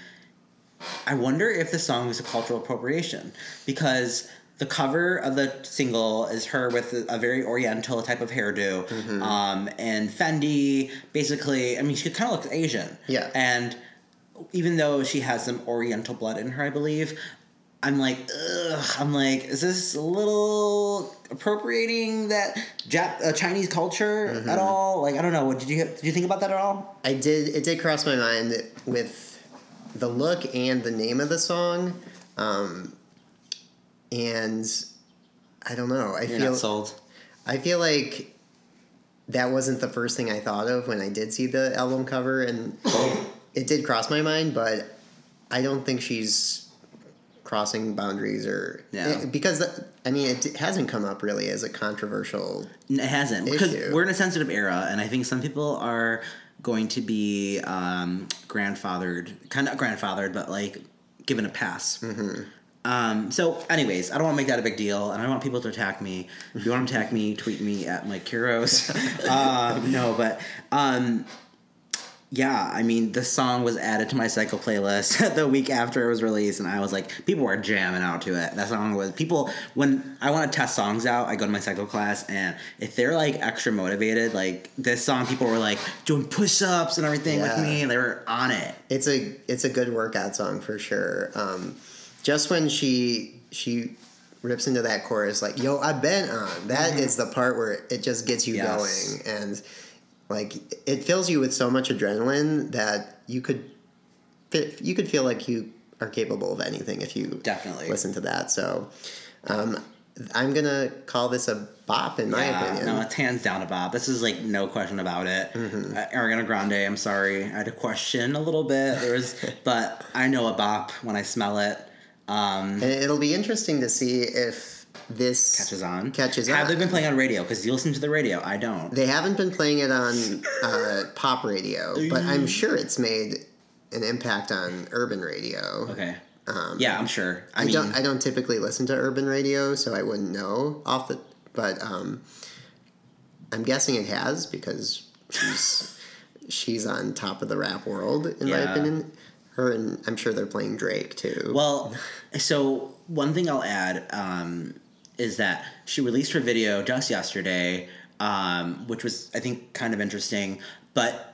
I wonder if the song is a cultural appropriation because the cover of the single is her with a, very oriental type of hairdo, Mm-hmm. um, and Fendi. Basically, I mean, she kind of looks Asian. Yeah. and even though she has some Oriental blood in her, I believe. I'm like, ugh. I'm like, is this a little appropriating that Jap- uh, Chinese culture Mm-hmm. at all? Like, I don't know. Did you did you think about that at all? I did. It did cross my mind with the look and the name of the song, um, and I don't know. I You're feel sold. I feel like that wasn't the first thing I thought of when I did see the album cover, and it did cross my mind. But I don't think she's crossing boundaries or No. because that, I mean it hasn't come up really as a controversial. It hasn't because we're in a sensitive era, and I think some people are going to be um, grandfathered, kind of grandfathered, but like given a pass. Mm-hmm. Um, so, anyways, I don't want to make that a big deal, and I don't want people to attack me. If you want to attack me, tweet me at Mike Kuros. uh, no, but um, yeah, I mean, the song was added to my cycle playlist the week after it was released, and I was like, people were jamming out to it. That song was people when I want to test songs out, I go to my cycle class, and if they're like extra motivated, like this song, people were like doing push ups and everything Yeah. with me, and they were on it. It's a it's a good workout song for sure. Um, just when she she rips into that chorus like yo I've been on that is the part where it just gets you Mm-hmm. Yes. going and like it fills you with so much adrenaline that you could you could feel like you are capable of anything if you Definitely. listen to that. So um, I'm gonna call this a bop in my Yeah, opinion. no, it's hands down a bop. This is like no question about it. Mm-hmm. Uh, Ariana Grande, I'm sorry, I had to question a little bit. There was, but I know a bop when I smell it. Um, it'll be interesting to see if this catches on. Catches Have on. they been playing on radio? Because you listen to the radio. I don't. They haven't been playing it on uh, pop radio, but I'm sure it's made an impact on urban radio. Okay. Um, Yeah, I'm sure. I, I, mean, don't. I don't typically listen to urban radio, so I wouldn't know off the. But um, I'm guessing it has because she's she's on top of the rap world in my opinion. Her and I'm sure they're playing Drake too. Well, so one thing I'll add um, is that she released her video just yesterday, um, which was I think kind of interesting. But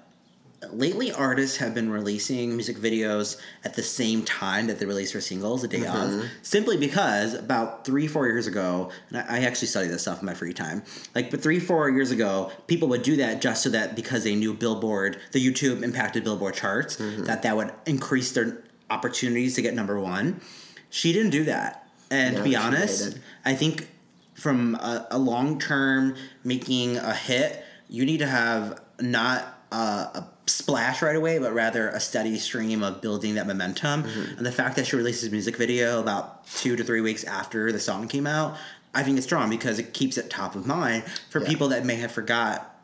lately, artists have been releasing music videos at the same time that they release their singles, the day mm-hmm. of, simply because about three, four years ago, and I, I actually study this stuff in my free time. Like, but three, four years ago, people would do that just so that because they knew Billboard, the YouTube impacted Billboard charts, mm-hmm. that that would increase their opportunities to get number one. She didn't do that. And to be honest. I think from a, a long term making a hit, you need to have not a, a splash right away, but rather a steady stream of building that momentum. Mm-hmm. And the fact that she releases a music video about two to three weeks after the song came out, I think it's strong because it keeps it top of mind for Yeah. people that may have forgot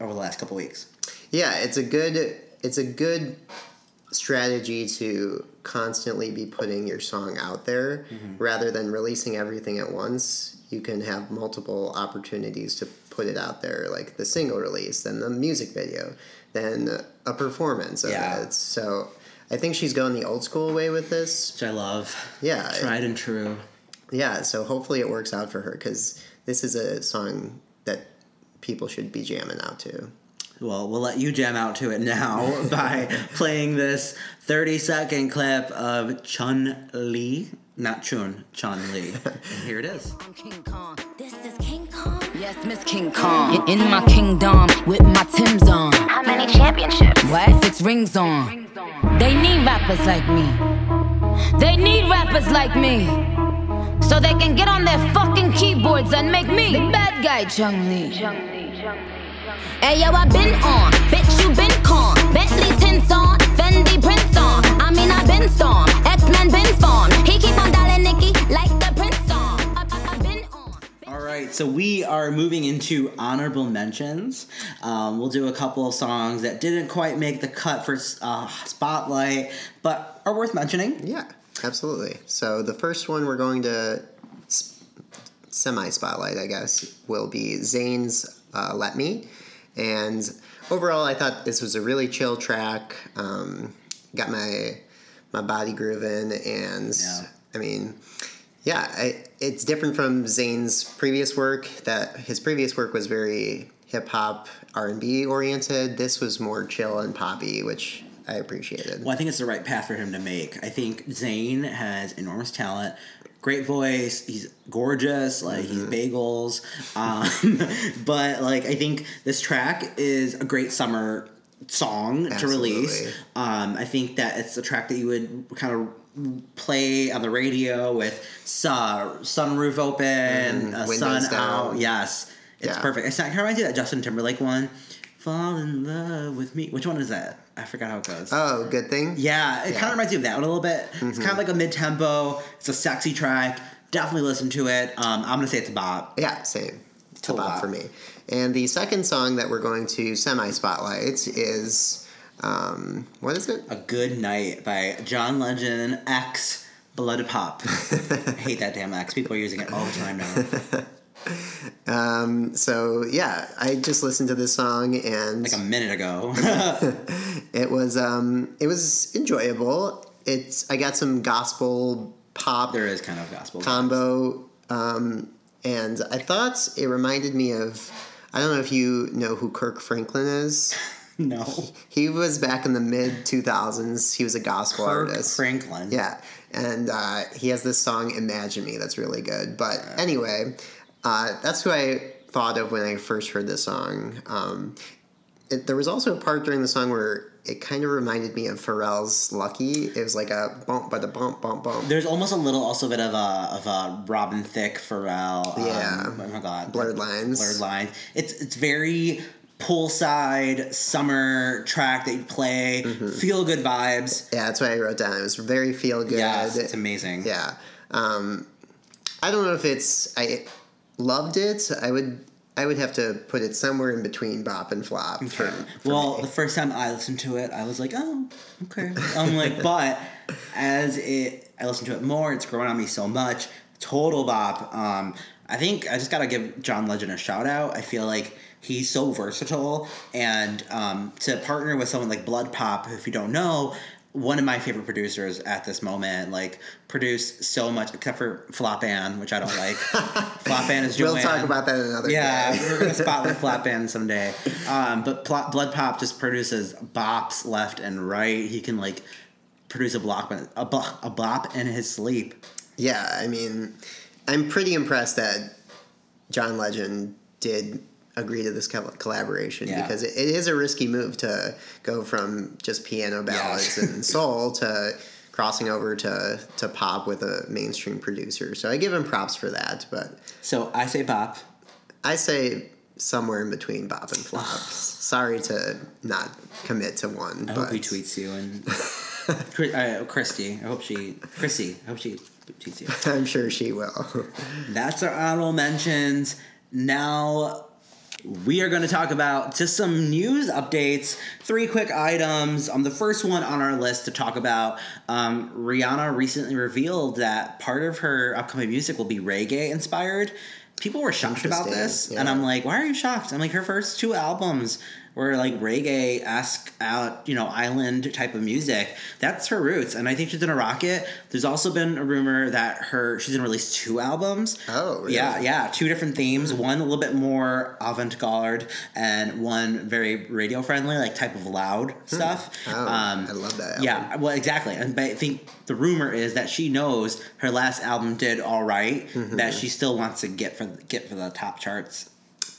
over the last couple weeks. Yeah, it's a good it's a good strategy to constantly be putting your song out there rather than releasing everything at once. You can have multiple opportunities to put it out there, like the single release, then the music video, then a performance of Yeah. it. So I think she's going the old school way with this. Which I love. Yeah, Tried and true. yeah. So hopefully it works out for her because this is a song that people should be jamming out to. Well, we'll let you jam out to it now by playing this 30 second clip of Chun Li. Not Chun, Chun Li. And here it is. Yes, Miss King Kong. In my kingdom with my Tim's on. How many championships? What? Six rings on. They need rappers like me. They need rappers like me. So they can get on their fucking keyboards and make me the bad guy, Chun Li. Hey yo, I been on, bitch you been con. Bentley tints on, Fendi prints on. I mean I been storm, X Men been formed. So we are moving into honorable mentions. Um, we'll do a couple of songs that didn't quite make the cut for uh, Spotlight, but are worth mentioning. Yeah, absolutely. So the first one we're going to semi spotlight, I guess, will be Zayn's uh, "Let Me," and overall, I thought this was a really chill track. Um, got my my body grooving, and Yeah. I mean, yeah, I, it's different from Zayn's previous work. That his previous work was very hip hop R and B oriented. This was more chill and poppy, which I appreciated. Well, I think it's the right path for him to make. I think Zayn has enormous talent, great voice. He's gorgeous, like he's bagels. Um, but like, I think this track is a great summer song to release. Um, I think that it's a track that you would kind of play on the radio with su- sunroof open, uh, sun down. out. Yes, it's Yeah. perfect. It's kind of reminds you of that Justin Timberlake one. Fall in love with me. Which one is that? I forgot how it goes. Oh, good thing. Yeah, it Yeah. kind of reminds me of that one a little bit. It's kind of like a mid tempo. It's a sexy track. Definitely listen to it. Um, I'm gonna say it's a bop. Yeah, same. It's a bop bop. for me. And the second song that we're going to semi spotlight is um, what is it? A Good Night by John Legend X BloodPop. I hate that damn X. People are using it all the time now. Um, so yeah, I just listened to this song and Like a minute ago. it was um, it was enjoyable. It's I got some gospel pop there is kind of gospel. combo, um, and I thought it reminded me of. I don't know if you know who Kirk Franklin is. No. He was back in the mid 2000s. He was a gospel Kirk artist. Franklin. Yeah, and uh, he has this song "Imagine Me" that's really good. But anyway, uh, that's who I thought of when I first heard this song. Um, it, there was also a part during the song where it kind of reminded me of Pharrell's "Lucky." It was like a bump, but a bump, bump, bump. There's almost a little also a bit of a of a Robin Thicke Pharrell. um, Yeah. oh my god. Blurred lines. Blurred lines. It's it's very poolside summer track that you play. Mm-hmm. Feel good vibes. Yeah, that's what I wrote down. It was very feel good. Yes, it's amazing. Yeah. Um, I don't know if it's I loved it. I would I would have to put it somewhere in between bop and flop. For, for Well, me. the first time I listened to it, I was like, oh, okay. I'm like, but as it, I listened to it more, it's growing on me so much. Total bop. Um, I think I just gotta give John Legend a shout out. I feel like he's so versatile, and um, to partner with someone like BloodPop, if you don't know, one of my favorite producers at this moment, like produced so much, except for Flop Flopan, which I don't like. Flop Flopan is We'll Joanne. talk about that another Yeah, day. we're gonna spotlight Flat Band someday. Um, but Pl- BloodPop just produces bops left and right. He can like produce a block, a, bop, a bop in his sleep. Yeah, I mean, I'm pretty impressed that John Legend did agree to this collaboration Yeah. because it, it is a risky move to go from just piano ballads and soul to crossing over to, to pop with a mainstream producer. So I give him props for that, but So I say bop. I say somewhere in between bop and flop. Sorry to not commit to one. I but hope he tweets you and uh, Christy. I hope she Chrissy. I hope she tweets you. I'm sure she will. That's our honorable mentions. Now we are going to talk about just some news updates. Three quick items. Um, the first one on our list to talk about um, Rihanna recently revealed that part of her upcoming music will be reggae inspired. People were shocked about this, yeah. and I'm like, why are you shocked? I'm like, her first two albums were like reggae esque out, you know, island type of music. That's her roots, and I think she's gonna rock it. There's also been a rumor that her she's gonna release two albums. Oh, really? yeah, yeah, two different themes. One a little bit more avant garde, and one very radio friendly, like type of loud stuff. Oh, Um, I love that. Album. yeah, well, exactly. And but I think the rumor is that she knows her last album did all right, Mm-hmm. that she still wants to get for get for the top charts.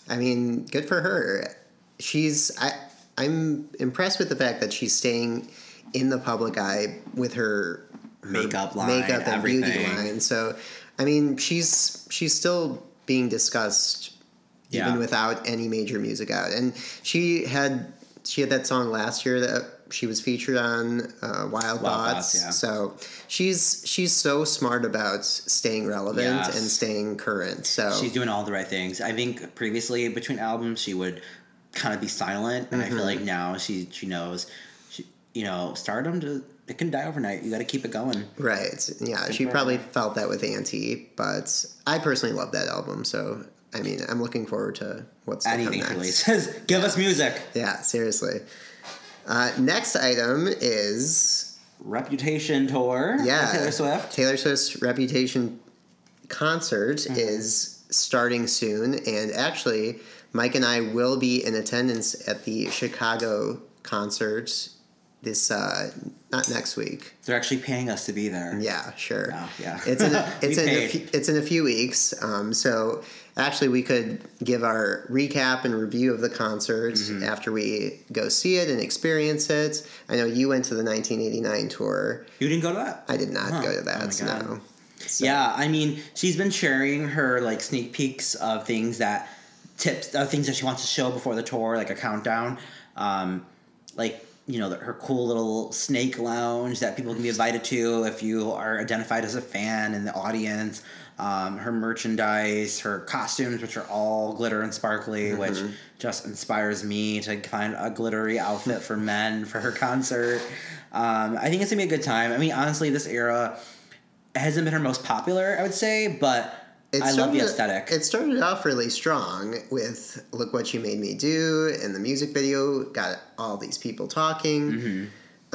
I mean, good for her. She's I I'm impressed with the fact that she's staying in the public eye with her, her Makeup line, makeup and beauty line. So, I mean, she's she's still being discussed Yeah. even without any major music out. And she had she had that song last year that she was featured on uh, Wild, Wild Thoughts. Thoughts, yeah. So she's she's so smart about staying relevant Yes. and staying current. So She's doing all the right things. I think previously between albums she would kind of be silent, and I feel like now she she knows, she, you know, stardom to it can die overnight. You got to keep it going. Right. Yeah, she probably her. felt that with Anti, but I personally love that album. So I mean, I'm looking forward to what's to Anything come next. releases, give us music. Yeah, seriously. Uh, next item is Reputation tour. by yeah Taylor Swift. Taylor Swift's Reputation concert Mm-hmm. is starting soon, and actually, Mike and I will be in attendance at the Chicago concert this uh, not next week. They're actually paying us to be there. Yeah, sure. Oh, yeah. It's in a, it's in a few, it's in a few weeks. Um, so actually, we could give our recap and review of the concert Mm-hmm. after we go see it and experience it. I know you went to the 1989 tour. You didn't go to that. I did not Huh. go to Oh that. God. no. So- Yeah, I mean, she's been sharing her like sneak peeks of things that tips, uh, things that she wants to show before the tour, like a countdown, um, like you know the, her cool little snake lounge that people can be invited to if you are identified as a fan in the audience. Um, her merchandise, her costumes, which are all glitter and sparkly, which just inspires me to find a glittery outfit for men for her concert. Um, I think it's gonna be a good time. I mean, honestly, this era hasn't been her most popular, I would say, but It I love the started- aesthetic. It started off really strong with "Look What You Made Me Do," and the music video got all these people talking. Mm-hmm.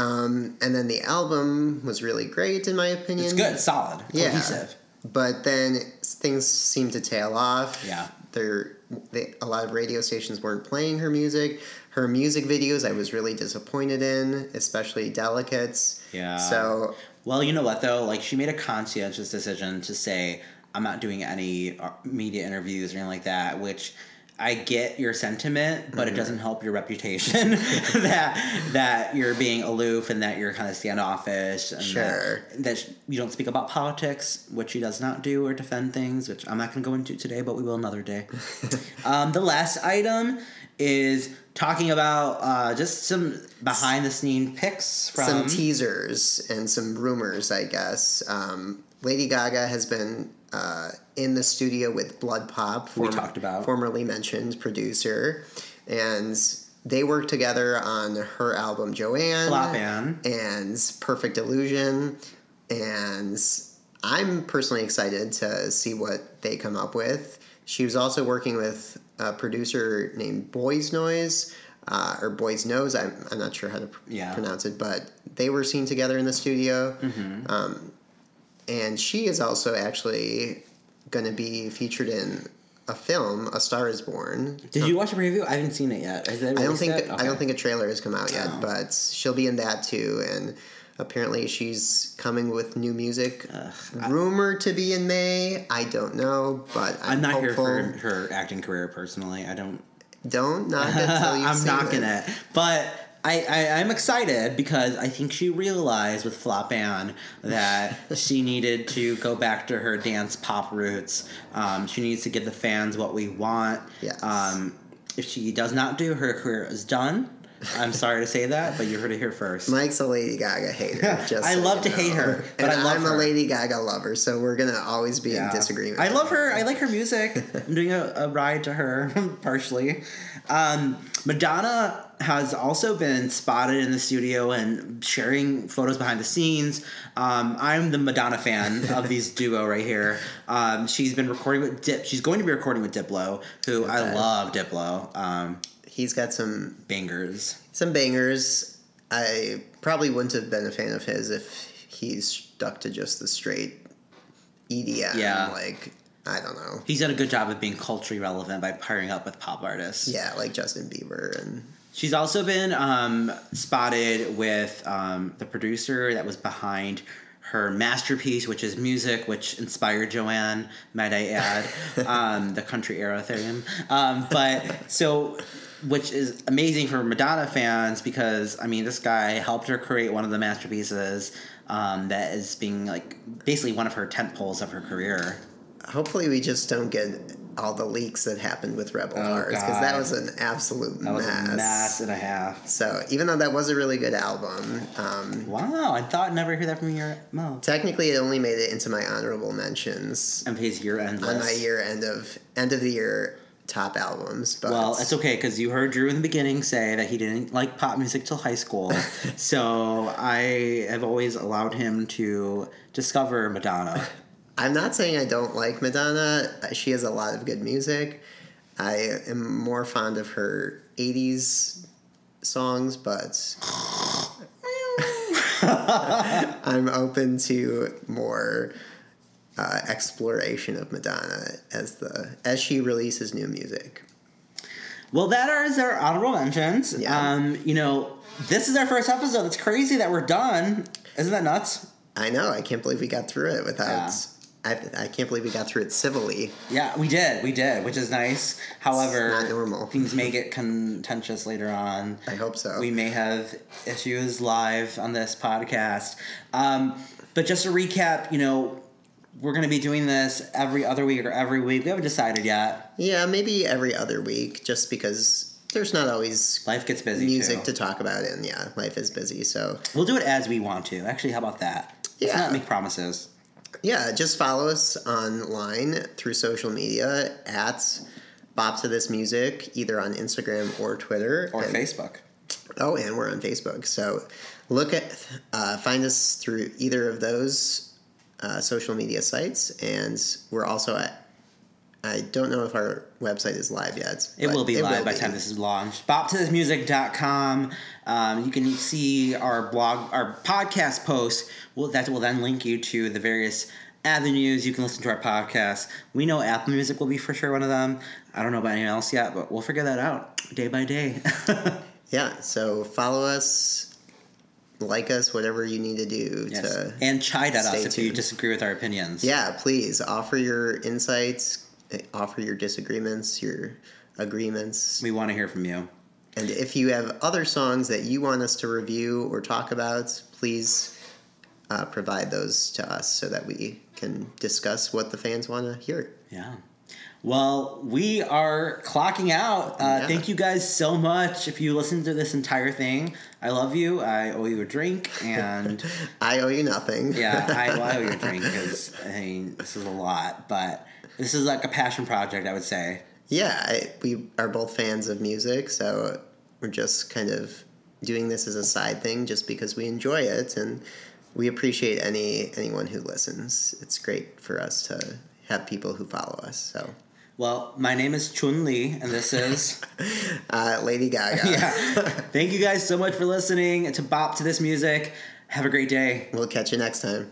Um, and then the album was really great, in my opinion. it's good, solid, Yeah. cohesive. But then things seemed to tail off. Yeah. There, they, a lot of radio stations weren't playing her music. Her music videos, I was really disappointed in, especially "Delicates." Yeah. So Well, you know what though? Like she made a conscientious decision to say, "I'm not doing any uh, media interviews or anything like that," which. I get your sentiment, but Mm-hmm. it doesn't help your reputation that that you're being aloof and that you're kind of standoffish and Sure. that, that you don't speak about politics, which she does not do, or defend things, which I'm not going to go into today, but we will another day. um, the last item is talking about uh, just some behind the scene pics from some teasers and some rumors, I guess. Um, Lady Gaga has been uh, in the studio with BloodPop, We talked about. formerly mentioned producer, and they worked together on her album Joanne, Flop Ann. and Perfect Illusion, and I'm personally excited to see what they come up with. She was also working with a producer named Boys Noize. Uh, or Boys Nose, I'm, I'm not sure how to pr- Yeah. pronounce it, but they were seen together in the studio. Mm-hmm. Um, and she is also actually going to be featured in a film, A Star Is Born. Did you watch a preview? I haven't seen it yet. I don't think yet? I don't think a trailer has come out yet, Oh. but she'll be in that too. And apparently, she's coming with new music. Rumored to be in May. I don't know, but I'm, I'm not hopeful. here for her acting career personally. I don't. Don't knock it till you I'm knocking it. it, but I, I I'm excited because I think she realized with Flop Ann that she needed to go back to her dance pop roots. Um, she needs to give the fans what we want. Yes. Um, if she does not do, her career is done. I'm sorry to say that, but you heard it here first. Mike's a Lady Gaga hater. Just I so love to hate her, but and I love I'm her. a Lady Gaga lover, so we're gonna always be in disagreement. I love her. I like her music. I'm doing a, a ride to her partially. Um, Madonna has also been spotted in the studio and sharing photos behind the scenes. Um, I'm the Madonna fan of these duo right here. Um, she's been recording with Dip. She's going to be recording with Diplo, who I love. Diplo um, He's got some bangers. some bangers. I probably wouldn't have been a fan of his if he's stuck to just the straight EDM. Yeah. Like I don't know. He's done a good job of being culturally relevant by pairing up with pop artists. Yeah, like Justin Bieber and She's also been um, spotted with um, the producer that was behind her masterpiece, which is music, which inspired Joanne, might I add, um, the country era theme. Um, but so, which is amazing for Madonna fans because, I mean, this guy helped her create one of the masterpieces um, that is being like basically one of her tent poles of her career. Hopefully we just don't get all the leaks that happened with Rebel Oh, Hearts because that was an absolute That was mess. a mess and a half. So even though that was a really good album, um, Wow, I thought I'd never hear that from your mouth. technically it only made it into my honorable mentions MP's year end on my year end of end of the year top albums. But Well, it's okay because you heard Drew in the beginning say that he didn't like pop music till high school. so I have always allowed him to discover Madonna. I'm not saying I don't like Madonna. She has a lot of good music. I am more fond of her 80s songs, but I'm open to more uh, exploration of Madonna as the as she releases new music. Well, that is our honorable mentions. Yeah. Um, you know, this is our first episode. It's crazy that we're done. Isn't that nuts? I know. I can't believe we got through it without. Yeah. I, I can't believe we got through it civilly. Yeah, we did. We did, which is nice. However, not normal. things may get contentious later on. I hope so. We may have issues live on this podcast. Um, but just to recap, you know, we're going to be doing this every other week or every week. We haven't decided yet. Yeah, maybe every other week, just because there's not always Life gets busy. music too. to talk about, and yeah, life is busy. So We'll do it as we want to. Actually, how about that? Let's Yeah. not make promises. Yeah, just follow us online through social media at Bop to This Music, either on Instagram or Twitter Or and- Facebook. Oh, and we're on Facebook. So look at uh, find us through either of those uh, social media sites, and we're also at. I don't know if our website is live yet. It will be live by the time this is launched. BopToThisMusic.com. Um, you can see our blog, our podcast post. Well, that will then link you to the various avenues you can listen to our podcast. We know Apple Music will be for sure one of them. I don't know about anyone else yet, but we'll figure that out day by day. Yeah, so follow us, like us, whatever you need to do yes. to. And chide at us stay if you disagree with our opinions. yeah, please offer your insights, eh, offer your disagreements, your agreements. We want to hear from you. And if you have other songs that you want us to review or talk about, please uh, provide those to us so that we can discuss what the fans want to hear. Yeah. Well, we are clocking out. Uh, Yeah. Thank you guys so much. If you listened to this entire thing, I love you. I owe you a drink, and I owe you nothing. yeah, I, well, I owe you a drink because I mean this is a lot, but this is like a passion project. I would say. Yeah, I, we are both fans of music, so we're just kind of doing this as a side thing just because we enjoy it and we appreciate any anyone who listens. It's great for us to have people who follow us. So, Well, my name is Chun Li, and this is. uh, Lady Gaga. yeah. Thank you guys so much for listening to Bop to this music. Have a great day. We'll catch you next time.